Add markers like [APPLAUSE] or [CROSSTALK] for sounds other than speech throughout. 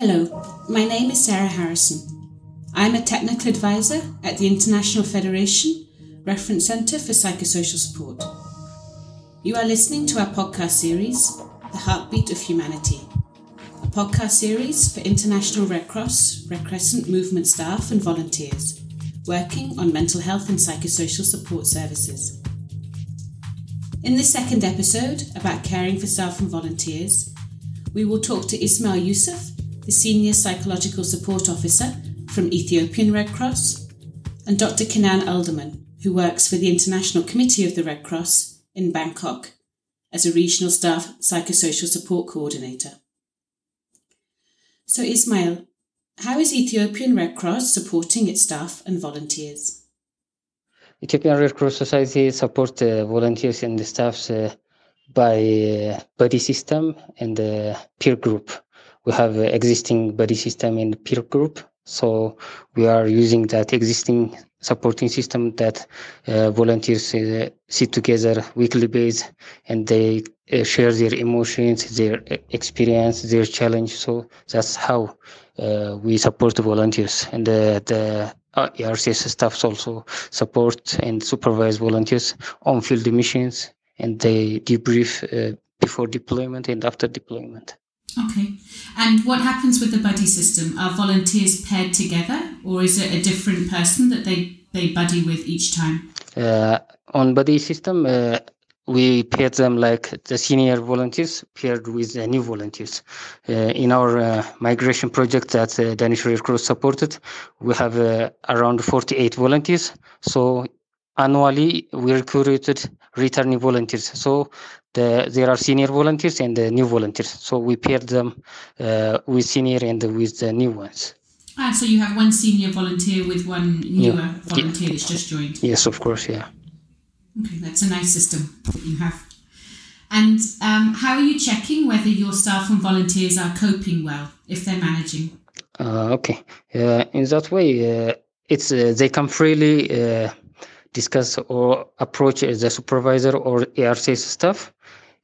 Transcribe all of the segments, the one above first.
Hello, my name is Sarah Harrison. I'm a technical advisor at the International Federation Reference Centre for Psychosocial Support. You are listening to our podcast series, The Heartbeat of Humanity, a podcast series for International Red Cross, Red Crescent movement staff and volunteers working on mental health and psychosocial support services. In this second episode about caring for staff and volunteers, we will talk to Ismail Yusuf, Senior Psychological Support Officer from Ethiopian Red Cross, and Dr. Kinan Aldamman, who works for the International Committee of the Red Cross in Bangkok as a Regional Staff Psychosocial Support Coordinator. So, Ismail, how is Ethiopian Red Cross supporting its staff and volunteers? Ethiopian Red Cross Society supports uh, volunteers and the staffs uh, by uh, buddy system and the peer group. We have existing buddy system and peer group, so we are using that existing supporting system that uh, volunteers uh, sit together weekly base and they uh, share their emotions, their experience, their challenge. So that's how we support the volunteers and the, the uh, ERCS staffs also support and supervise volunteers on field missions and they debrief uh, before deployment and after deployment. Okay. And what happens with the buddy system? Are volunteers paired together or is it a different person that they, they buddy with each time? Uh, on buddy system, uh, we paired them like the senior volunteers paired with the new volunteers. Uh, in our uh, migration project that uh, Danish Red Cross supported, we have uh, around 48 volunteers. So annually we recruited returning volunteers. So the, there are senior volunteers and the new volunteers. So we paired them uh, with senior and with the new ones. Ah, so you have one senior volunteer with one newer yeah. volunteer yeah. that's just joined. Yes, of course, yeah. Okay, that's a nice system that you have. And um, how are you checking whether your staff and volunteers are coping well if they're managing? Uh, okay, uh, in that way, uh, it's uh, they come freely uh, discuss or approach the supervisor or ERC staff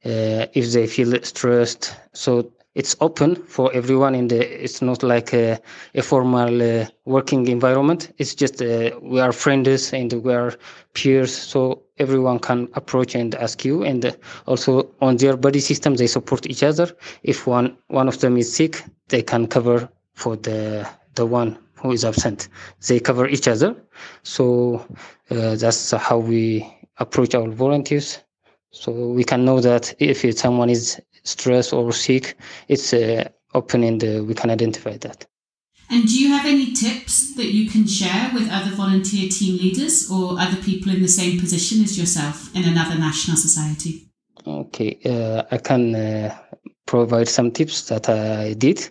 uh, if they feel stressed. So it's open for everyone in the it's not like a, a formal uh, working environment. It's just uh, we are friends and we are peers so everyone can approach and ask you. And also on their buddy system they support each other. If one one of them is sick they can cover for the the one who is absent. They cover each other. So uh, that's how we approach our volunteers. So we can know that if someone is stressed or sick, it's uh, open and uh, we can identify that. And do you have any tips that you can share with other volunteer team leaders or other people in the same position as yourself in another national society? Okay, uh, I can uh, provide some tips that I did.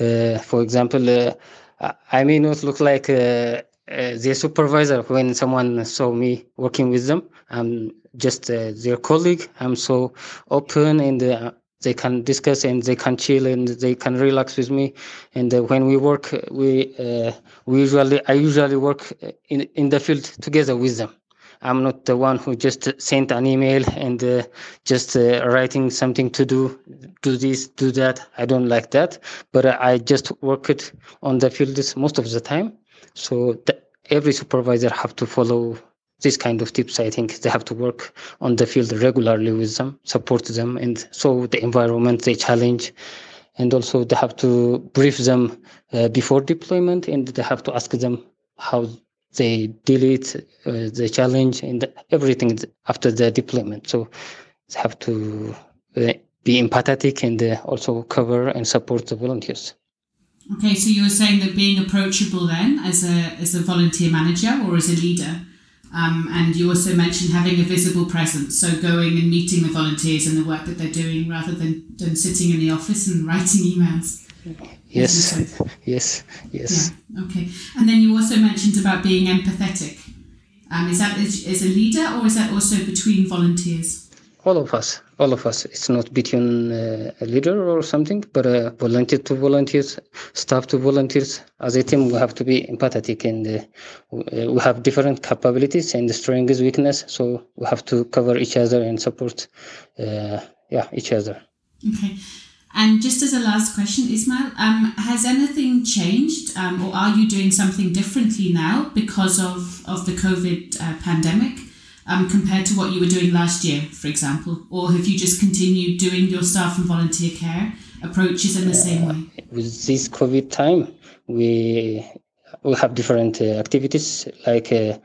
Uh, for example, uh, I may not look like uh, uh, their supervisor when someone saw me working with them. I'm just uh, their colleague. I'm so open and uh, they can discuss and they can chill and they can relax with me. And uh, when we work, we uh, we usually I usually work in in the field together with them. I'm not the one who just sent an email and uh, just uh, writing something to do, do this, do that. I don't like that, but I just work it on the field most of the time. So every supervisor have to follow this kind of tips. I think they have to work on the field regularly with them, support them, and so the environment they challenge and also they have to brief them uh, before deployment and they have to ask them how they delete uh, the challenge and everything after the deployment. So they have to uh, be empathetic and uh, also cover and support the volunteers. Okay, so you were saying that being approachable then as a as a volunteer manager or as a leader, um, and you also mentioned having a visible presence, so going and meeting the volunteers and the work that they're doing rather than, than sitting in the office and [LAUGHS] writing emails. Yes, yes, yes. Yeah. Okay. And then you also mentioned about being empathetic. Um, is that as, a leader or is that also between volunteers? All of us, all of us. It's not between uh, a leader or something, but uh, volunteer to volunteers, staff to volunteers. As a team, we have to be empathetic and uh, we have different capabilities and strengths, weakness. So we have to cover each other and support, uh, yeah, each other. Okay. And just as a last question, Ismail, um, has anything changed um, or are you doing something differently now because of, of the COVID uh, pandemic um, compared to what you were doing last year, for example? Or have you just continued doing your staff and volunteer care approaches in the same way? With this COVID time, we we have different uh, activities like uh,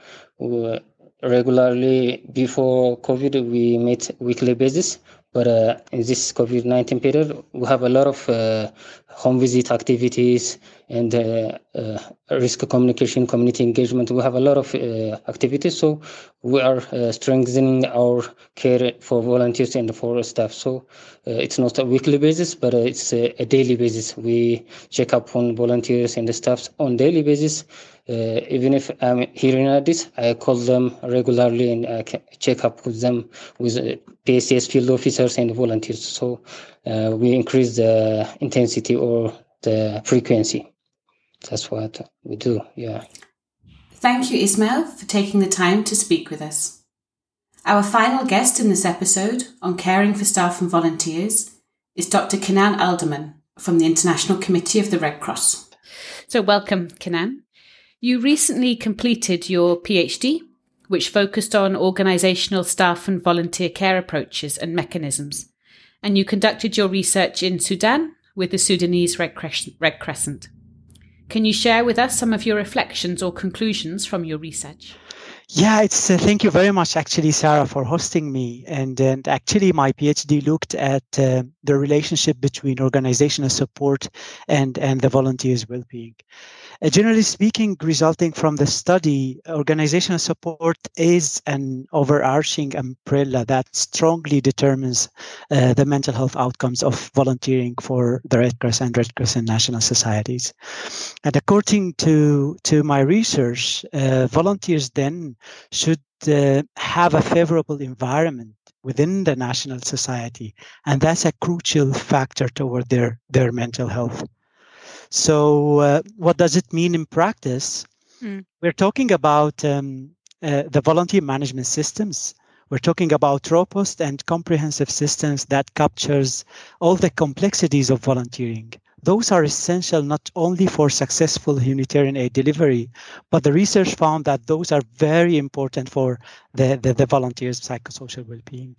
regularly before COVID we meet weekly basis but uh, in this COVID 19 period, we have a lot of uh, home visit activities and uh, uh risk communication, community engagement. We have a lot of uh, activities. So we are uh, strengthening our care for volunteers and for staff. So it's not a weekly basis, but it's a, a, daily basis. We check up on volunteers and the staff on daily basis. even if I'm here in Addis, I call them regularly and I check up with them with PSCS field officers and volunteers. So uh, we increase the intensity or the frequency. That's what we do. Yeah. Thank you, Ismail, for taking the time to speak with us. Our final guest in this episode on caring for staff and volunteers is Dr. Kinan Aldamman from the International Committee of the Red Cross. So, welcome, Kinan. You recently completed your PhD which focused on organisational staff and volunteer care approaches and mechanisms. And you conducted your research in Sudan with the Sudanese Red Crescent. Can you share with us some of your reflections or conclusions from your research? Yeah, it's uh, thank you very much, actually, Sarah, for hosting me. And and actually, my PhD looked at uh, the relationship between organizational support and and the volunteers' well-being. Uh, generally speaking, resulting from the study, organizational support is an overarching umbrella that strongly determines uh, the mental health outcomes of volunteering for the Red Cross and Red Crescent national societies. And according to, to my research, uh, volunteers then should uh, have a favorable environment within the national society and that's a crucial factor toward their their mental health so, uh, what does it mean in practice? Mm. We're talking about um, uh, the volunteer management systems. We're talking about robust and comprehensive systems that captures all the complexities of volunteering. Those are essential not only for successful humanitarian aid delivery, but the research found that those are very important for the, the, the volunteers' psychosocial well-being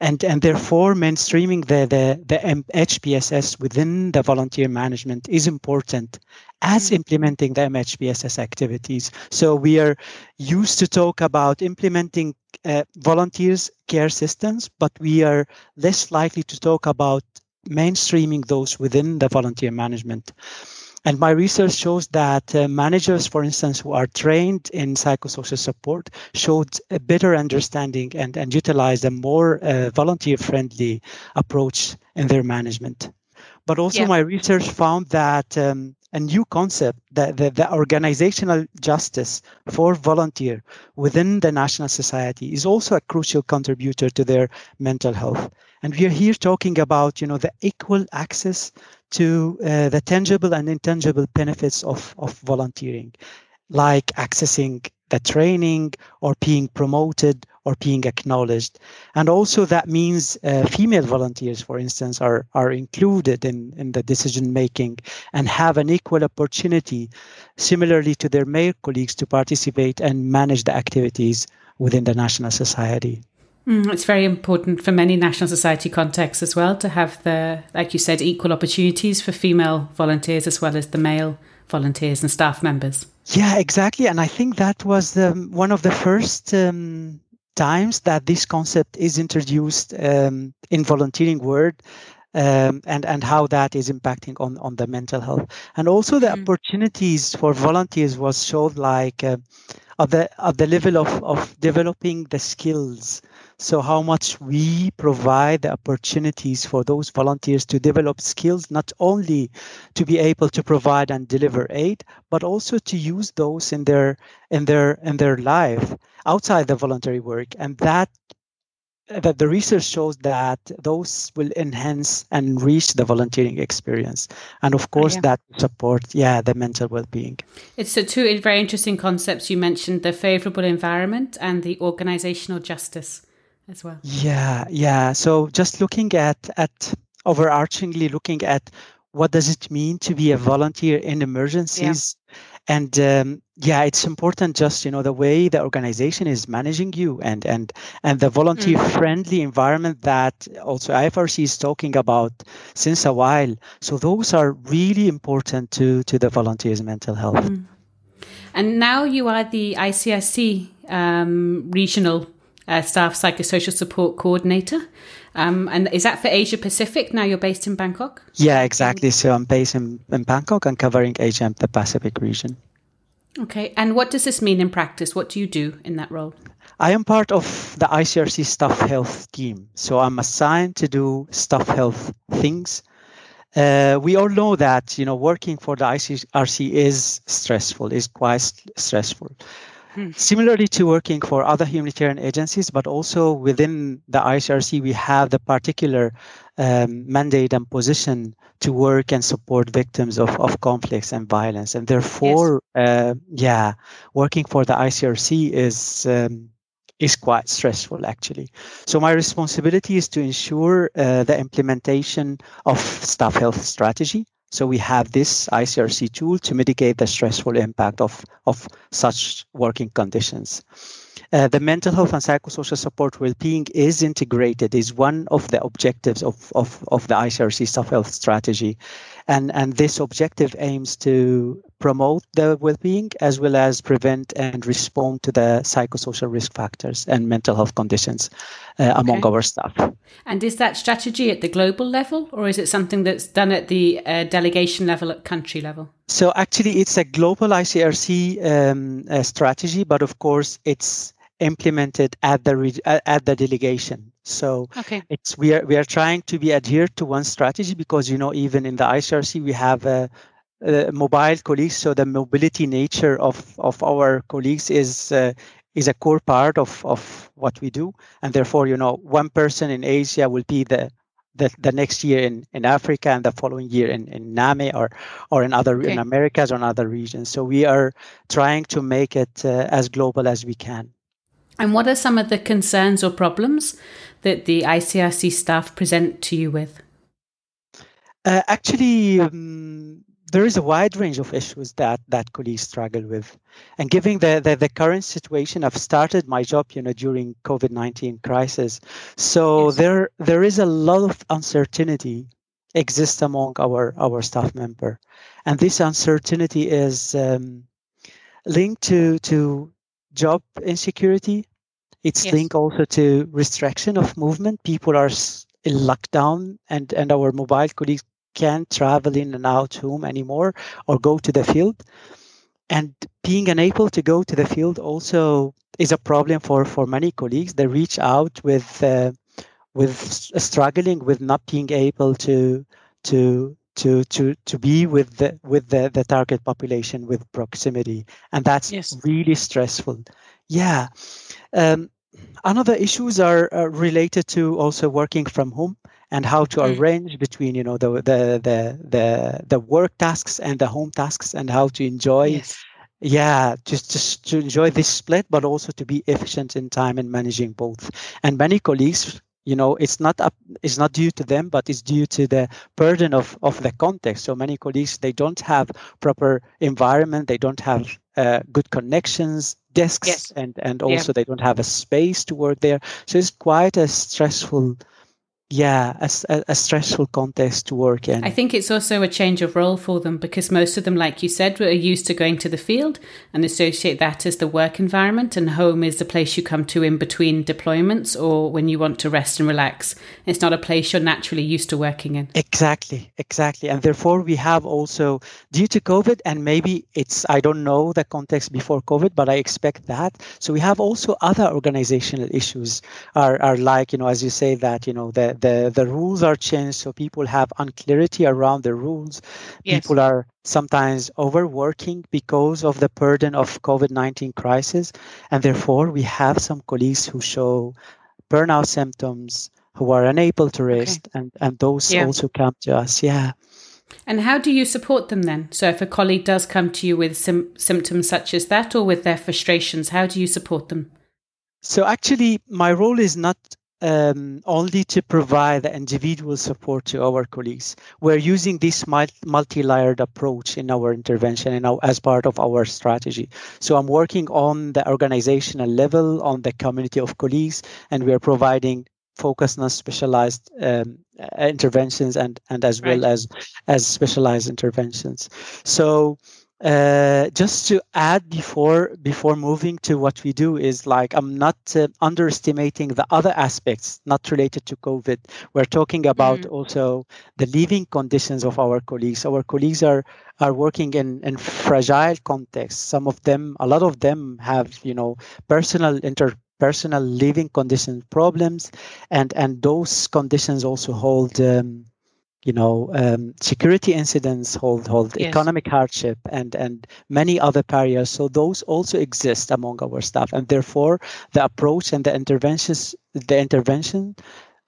and and therefore mainstreaming the the, the HPSS within the volunteer management is important as mm-hmm. implementing the MHPSS activities. So we are used to talk about implementing uh, volunteers care systems, but we are less likely to talk about mainstreaming those within the volunteer management. And my research shows that uh, managers, for instance, who are trained in psychosocial support showed a better understanding and, and utilized a more uh, volunteer friendly approach in their management. But also, yeah. my research found that um, a new concept, the, the, the, organizational justice for volunteer within the national society is also a crucial contributor to their mental health. And we are here talking about, you know, the equal access to uh, the tangible and intangible benefits of, of volunteering, like accessing the training or being promoted or being acknowledged. And also that means uh, female volunteers, for instance, are, are included in, in the decision making and have an equal opportunity, similarly to their male colleagues, to participate and manage the activities within the national society. Mm, it's very important for many national society contexts as well to have the, like you said, equal opportunities for female volunteers as well as the male volunteers and staff members. Yeah, exactly. And I think that was one of the first um, times that this concept is introduced um, in volunteering world um, and and how that is impacting on on the mental health and also the mm-hmm. opportunities for volunteers was showed like uh, at the at the level of of developing the skills so how much we provide the opportunities for those volunteers to develop skills not only to be able to provide and deliver aid but also to use those in their in their in their life outside the voluntary work. And that that the research shows that those will enhance and enrich the volunteering experience. And of oh, course oh, yeah. that support yeah the mental well-being. It's the two very interesting concepts. You mentioned the favorable environment and the organizational justice as well yeah yeah so just looking at at overarchingly looking at what does it mean to be a volunteer in emergencies yeah. and um, yeah it's important just you know the way the organization is managing you and and and the volunteer mm. friendly environment that also ifrc is talking about since a while so those are really important to to the volunteers mental health mm. and now you are the icrc um, regional uh, staff psychosocial support coordinator um, and is that for Asia Pacific? Now you're based in Bangkok? Yeah, exactly. So I'm based in, in Bangkok and covering Asia and the Pacific region. Okay. And what does this mean in practice? What do you do in that role? I am part of the ICRC staff health team. So I'm assigned to do staff health things. Uh, we all know that you know working for the ICRC is stressful, is quite stressful. Hmm. [LAUGHS] Similarly to working for other humanitarian agencies, but also within the ICRC, we have the particular um, mandate and position to work and support victims of, of conflicts and violence. And therefore, yes. uh, yeah, working for the ICRC is um, is quite stressful actually. So my responsibility is to ensure uh, the implementation of staff health strategy so we have this ICRC tool to mitigate the stressful impact of, of such working conditions. Uh, the mental health and psychosocial support well-being is integrated is one of the objectives of, of, of the ICRC staff health strategy and and this objective aims to promote the well-being as well as prevent and respond to the psychosocial risk factors and mental health conditions uh, among okay. our staff. And is that strategy at the global level or is it something that's done at the uh, delegation level at country level? So actually it's a global icrc um, uh, strategy but of course it's implemented at the re- at the delegation so okay. it's we are we are trying to be adhered to one strategy because you know even in the ICRC we have a, a mobile colleagues. So the mobility nature of of our colleagues is uh, is a core part of of what we do, and therefore you know one person in Asia will be the the, the next year in, in Africa and the following year in, in NAME or or in other okay. in Americas or in other regions. So we are trying to make it uh, as global as we can. And what are some of the concerns or problems that the ICRC staff present to you with? Uh, actually, um, there is a wide range of issues that that colleagues struggle with, and given the, the, the current situation, I've started my job, you know, during COVID nineteen crisis, so yes. there there is a lot of uncertainty exists among our our staff member, and this uncertainty is um, linked to to job insecurity. It's yes. linked also to restriction of movement. People are in lockdown, and and our mobile colleagues can't travel in and out home anymore or go to the field. And being unable to go to the field also is a problem for for many colleagues. They reach out with uh, with struggling with not being able to to to to to be with the with the, the target population with proximity and that's yes. really stressful yeah um, another issues are uh, related to also working from home and how to mm. arrange between you know the, the the the the work tasks and the home tasks and how to enjoy yes. yeah just just to enjoy this split but also to be efficient in time and managing both and many colleagues you know it's not up it's not due to them but it's due to the burden of of the context so many colleagues they don't have proper environment they don't have uh, good connections desks yes. and and also yeah. they don't have a space to work there so it's quite a stressful yeah a, a, stressful context to work in. I think it's also a change of role for them because most of them like you said are used to going to the field and associate that as the work environment and home is the place you come to in between deployments or when you want to rest and relax. It's not a place you're naturally used to working in. Exactly exactly. And therefore we have also due to covid and maybe it's i don't know the context before covid but i expect that. So we have also other organizational issues are, are like you know as you say that you know the the the rules are changed so people have unclarity around the rules yes. people are sometimes overworking because of the burden of covid-19 crisis and therefore we have some colleagues who show burnout symptoms who are unable to rest okay. and and those yeah. also come to us yeah and how do you support them then? So, if a colleague does come to you with sim- symptoms such as that or with their frustrations, how do you support them? So, actually, my role is not um, only to provide the individual support to our colleagues. We're using this multi-layered approach in our intervention and as part of our strategy. So I'm working on the organizational level, on the community of colleagues, and we are providing focused on specialized um, interventions and and as well as as specialized interventions. So uh, just to add before before moving to what we do is like i'm not uh, underestimating the other aspects not related to covid. We're talking about mm. also the living conditions of our colleagues. Our colleagues are are working in in fragile contexts some of them a lot of them have you know personal inter personal living condition problems and and those conditions also hold um, you know um, security incidents hold hold yes. economic hardship and and many other barriers so those also exist among our staff and therefore the approach and the interventions the intervention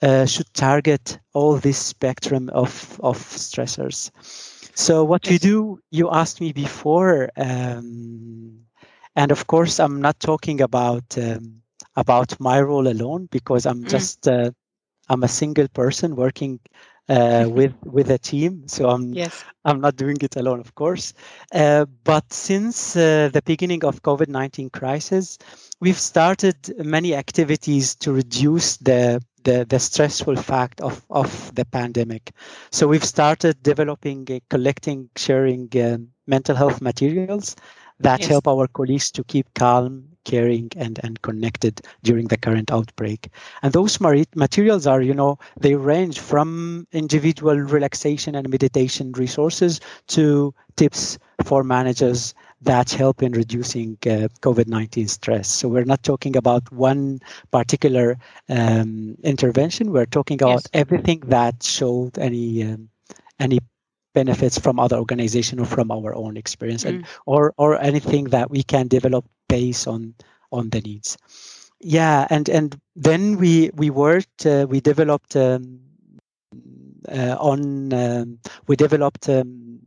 uh, should target all this spectrum of of stressors so what yes. we do you asked me before um, and of course i'm not talking about um, about my role alone because i'm mm. just uh, i'm a single person working uh, [LAUGHS] with with a team. So I'm yes. I'm not doing it alone, of course. Uh, but since uh, the beginning of COVID nineteen crisis, we've started many activities to reduce the the, the stressful fact of, of the pandemic. So we've started developing, uh, collecting, sharing uh, mental health materials that yes. help our colleagues to keep calm, caring and, and connected during the current outbreak. And those materials are, you know, they range from individual relaxation and meditation resources to tips for managers that help in reducing uh, COVID 19 stress. So we're not talking about one particular um, intervention, we're talking about yes. everything that showed any. Um, any benefits from other organization or from our own experience mm. and or or anything that we can develop based on on the needs yeah and and then we we worked uh, we developed um, uh, on um, we developed um,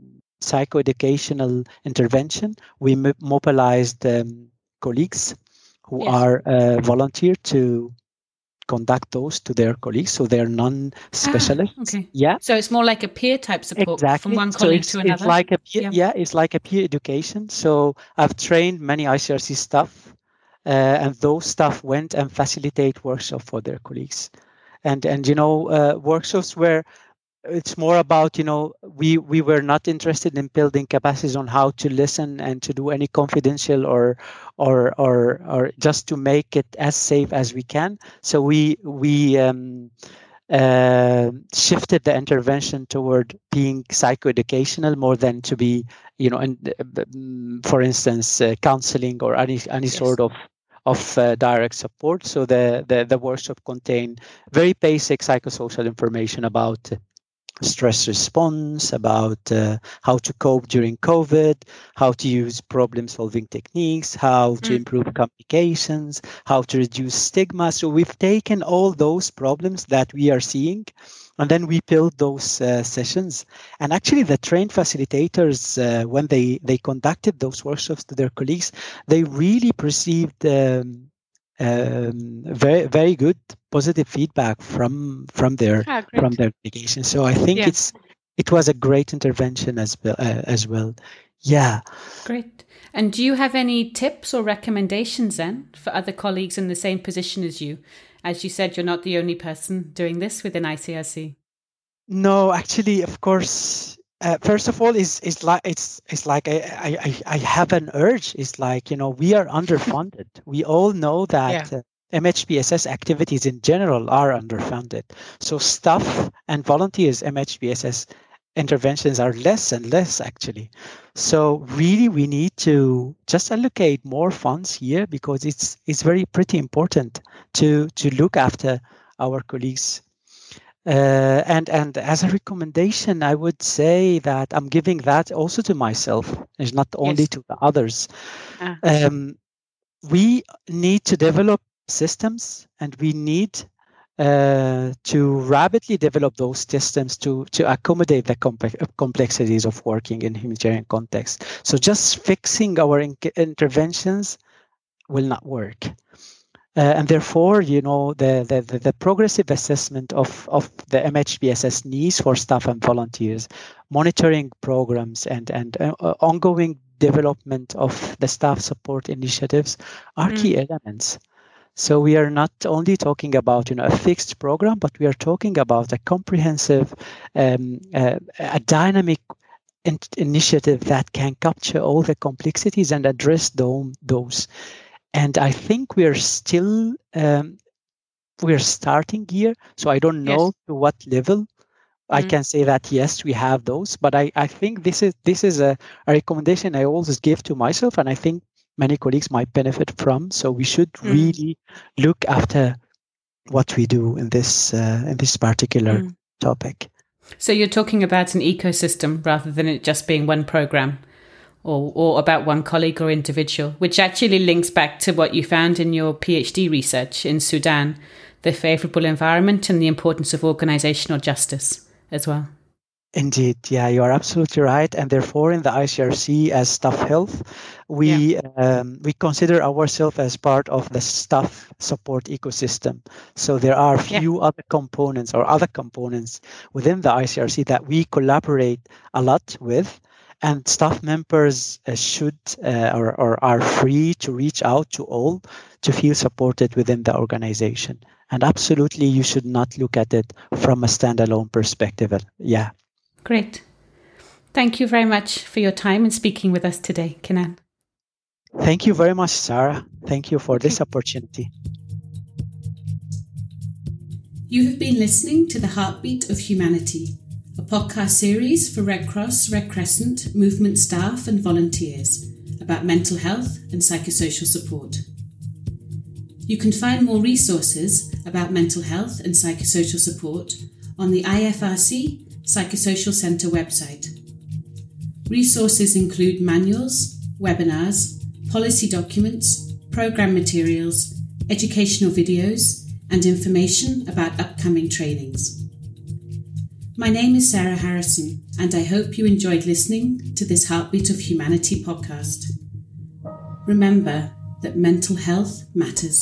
psychoeducational intervention we mobilized um, colleagues who yes. are uh, volunteer to conduct those to their colleagues so they're non-specialists ah, okay yeah so it's more like a peer type support exactly. from one colleague so to another it's like a peer, yeah. yeah. it's like a peer education so i've trained many icrc staff uh, and those staff went and facilitate workshop for their colleagues and and you know uh, workshops where it's more about you know we we were not interested in building capacities on how to listen and to do any confidential or or or or just to make it as safe as we can so we we um, uh, shifted the intervention toward being psychoeducational more than to be you know and uh, for instance uh, counseling or any any yes. sort of of uh, direct support so the, the the workshop contained very basic psychosocial information about stress response, about uh, how to cope during COVID, how to use problem solving techniques, how to mm. improve communications, how to reduce stigma. So we've taken all those problems that we are seeing and then we build those uh, sessions and actually the trained facilitators uh, when they they conducted those workshops to their colleagues they really perceived um, um, very very good positive feedback from from their ah, from their application. So I think yeah. it's it was a great intervention as well uh, as well. Yeah. Great. And do you have any tips or recommendations then for other colleagues in the same position as you? As you said, you're not the only person doing this within ICRC. No, actually, of course, uh, first of all is is like it's it's like I, I I have an urge. It's like you know we are underfunded. we all know that. Yeah. Uh, MHPSS activities in general are underfunded. So staff and volunteers MHPSS interventions are less and less actually. So really we need to just allocate more funds here because it's it's very pretty important to to look after our colleagues uh, and and as a recommendation, I would say that I'm giving that also to myself. It's not only yes. to the others. Ah. Um, we need to develop systems, and we need uh, to rapidly develop those systems to to accommodate the complexities of working in humanitarian context. So just fixing our in- interventions will not work. Uh, and therefore, you know, the, the, the, progressive assessment of, of the MHPSS needs for staff and volunteers, monitoring programs, and, and uh, ongoing development of the staff support initiatives are mm. key elements. So we are not only talking about you know a fixed program, but we are talking about a comprehensive, um, uh, a dynamic in- initiative that can capture all the complexities and address the, those and I think we're still um, we're starting here. So I don't know yes. to what level mm-hmm. I can say that yes, we have those. But I, I think this is this is a, a recommendation I always give to myself, and I think many colleagues might benefit from. So we should mm. really look after what we do in this uh, in this particular mm. topic. So you're talking about an ecosystem rather than it just being one program or, or about one colleague or individual, which actually links back to what you found in your PhD research in Sudan, the favourable environment and the importance of organisational justice as well. Indeed, yeah, you are absolutely right, and therefore, in the ICRC as staff health, we yeah. um, we consider ourselves as part of the staff support ecosystem. So there are a few yeah. other components or other components within the ICRC that we collaborate a lot with, and staff members uh, should uh, or, or are free to reach out to all to feel supported within the organization. And absolutely, you should not look at it from a standalone perspective. Yeah. Great. Thank you very much for your time and speaking with us today, Kinan. Thank you very much, Sarah. Thank you for this opportunity. You have been listening to the Heartbeat of Humanity a podcast series for Red Cross, Red Crescent, movement staff, and volunteers about mental health and psychosocial support. You can find more resources about mental health and psychosocial support on the IFRC Psychosocial Centre website. Resources include manuals, webinars, policy documents, programme materials, educational videos, and information about upcoming trainings. My name is Sarah Harrison, and I hope you enjoyed listening to this Heartbeat of Humanity podcast. Remember that mental health matters.